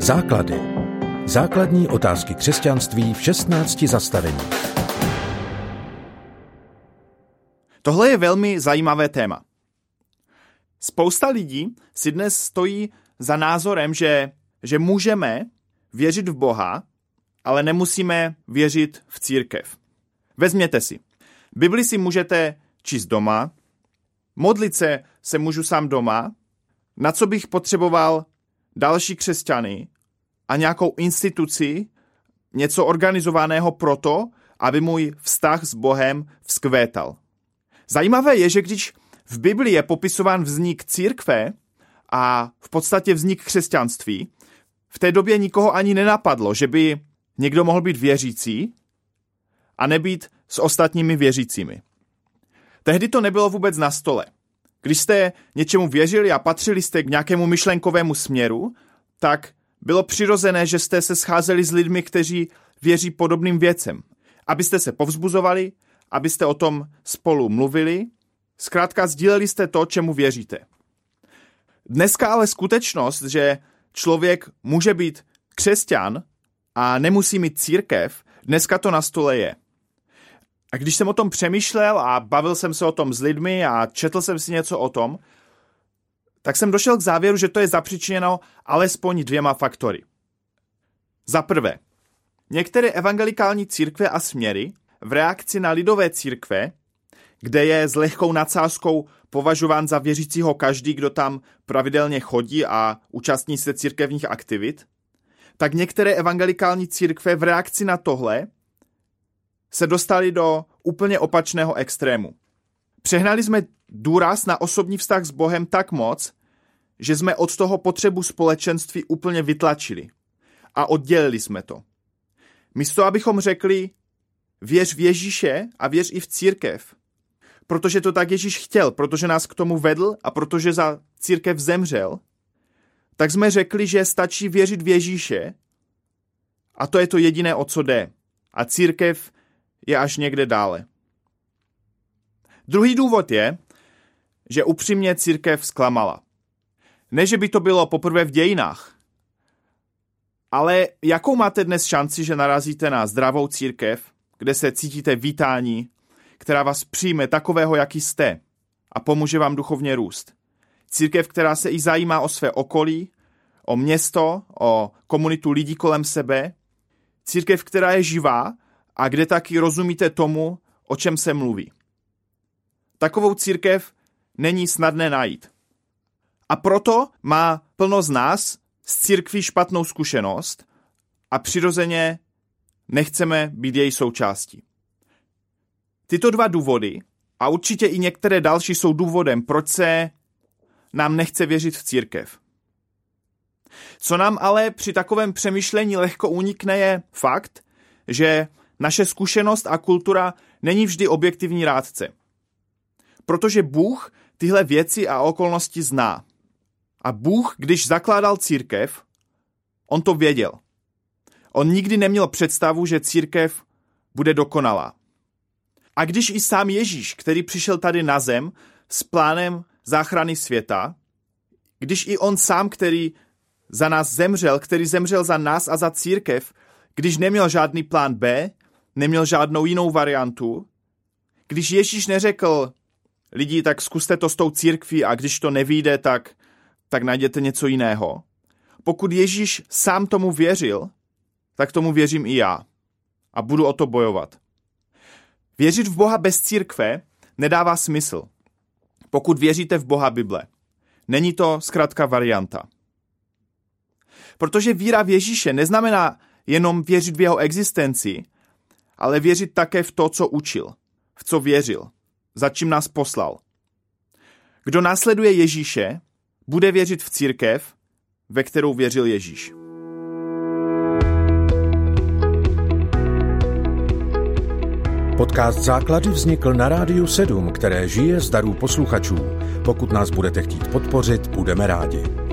Základy. Základní otázky křesťanství v 16 zastavení. Tohle je velmi zajímavé téma. Spousta lidí si dnes stojí za názorem, že, že můžeme věřit v Boha, ale nemusíme věřit v církev. Vezměte si. Bibli si můžete číst doma, modlit se se můžu sám doma, na co bych potřeboval další křesťany a nějakou instituci, něco organizovaného proto, aby můj vztah s Bohem vzkvétal. Zajímavé je, že když v Biblii je popisován vznik církve a v podstatě vznik křesťanství, v té době nikoho ani nenapadlo, že by někdo mohl být věřící a nebýt s ostatními věřícími. Tehdy to nebylo vůbec na stole. Když jste něčemu věřili a patřili jste k nějakému myšlenkovému směru, tak bylo přirozené, že jste se scházeli s lidmi, kteří věří podobným věcem. Abyste se povzbuzovali, abyste o tom spolu mluvili, zkrátka sdíleli jste to, čemu věříte. Dneska ale skutečnost, že člověk může být křesťan a nemusí mít církev, dneska to na stole je. A když jsem o tom přemýšlel a bavil jsem se o tom s lidmi a četl jsem si něco o tom, tak jsem došel k závěru, že to je zapříčiněno alespoň dvěma faktory. Za prvé, některé evangelikální církve a směry v reakci na lidové církve, kde je s lehkou nadsázkou považován za věřícího každý, kdo tam pravidelně chodí a účastní se církevních aktivit, tak některé evangelikální církve v reakci na tohle se dostali do úplně opačného extrému. Přehnali jsme důraz na osobní vztah s Bohem tak moc, že jsme od toho potřebu společenství úplně vytlačili a oddělili jsme to. Místo, abychom řekli, věř v Ježíše a věř i v církev, protože to tak Ježíš chtěl, protože nás k tomu vedl a protože za církev zemřel, tak jsme řekli, že stačí věřit v Ježíše a to je to jediné, o co jde. A církev je až někde dále. Druhý důvod je, že upřímně církev zklamala. Ne, že by to bylo poprvé v dějinách, ale jakou máte dnes šanci, že narazíte na zdravou církev, kde se cítíte vítání, která vás přijme takového, jaký jste a pomůže vám duchovně růst? Církev, která se i zajímá o své okolí, o město, o komunitu lidí kolem sebe. Církev, která je živá a kde taky rozumíte tomu, o čem se mluví. Takovou církev není snadné najít. A proto má plno z nás z církví špatnou zkušenost a přirozeně nechceme být její součástí. Tyto dva důvody a určitě i některé další jsou důvodem, proč se nám nechce věřit v církev. Co nám ale při takovém přemýšlení lehko unikne je fakt, že naše zkušenost a kultura není vždy objektivní rádce. Protože Bůh tyhle věci a okolnosti zná. A Bůh, když zakládal církev, on to věděl. On nikdy neměl představu, že církev bude dokonalá. A když i sám Ježíš, který přišel tady na zem s plánem záchrany světa, když i on sám, který za nás zemřel, který zemřel za nás a za církev, když neměl žádný plán B, neměl žádnou jinou variantu, když Ježíš neřekl, lidi, tak zkuste to s tou církví a když to nevíde, tak, tak najděte něco jiného. Pokud Ježíš sám tomu věřil, tak tomu věřím i já. A budu o to bojovat. Věřit v Boha bez církve nedává smysl. Pokud věříte v Boha Bible. Není to zkrátka varianta. Protože víra v Ježíše neznamená jenom věřit v jeho existenci, ale věřit také v to, co učil, v co věřil, za čím nás poslal. Kdo následuje Ježíše, bude věřit v církev, ve kterou věřil Ježíš. Podcast Základy vznikl na Rádiu 7, které žije z darů posluchačů. Pokud nás budete chtít podpořit, budeme rádi.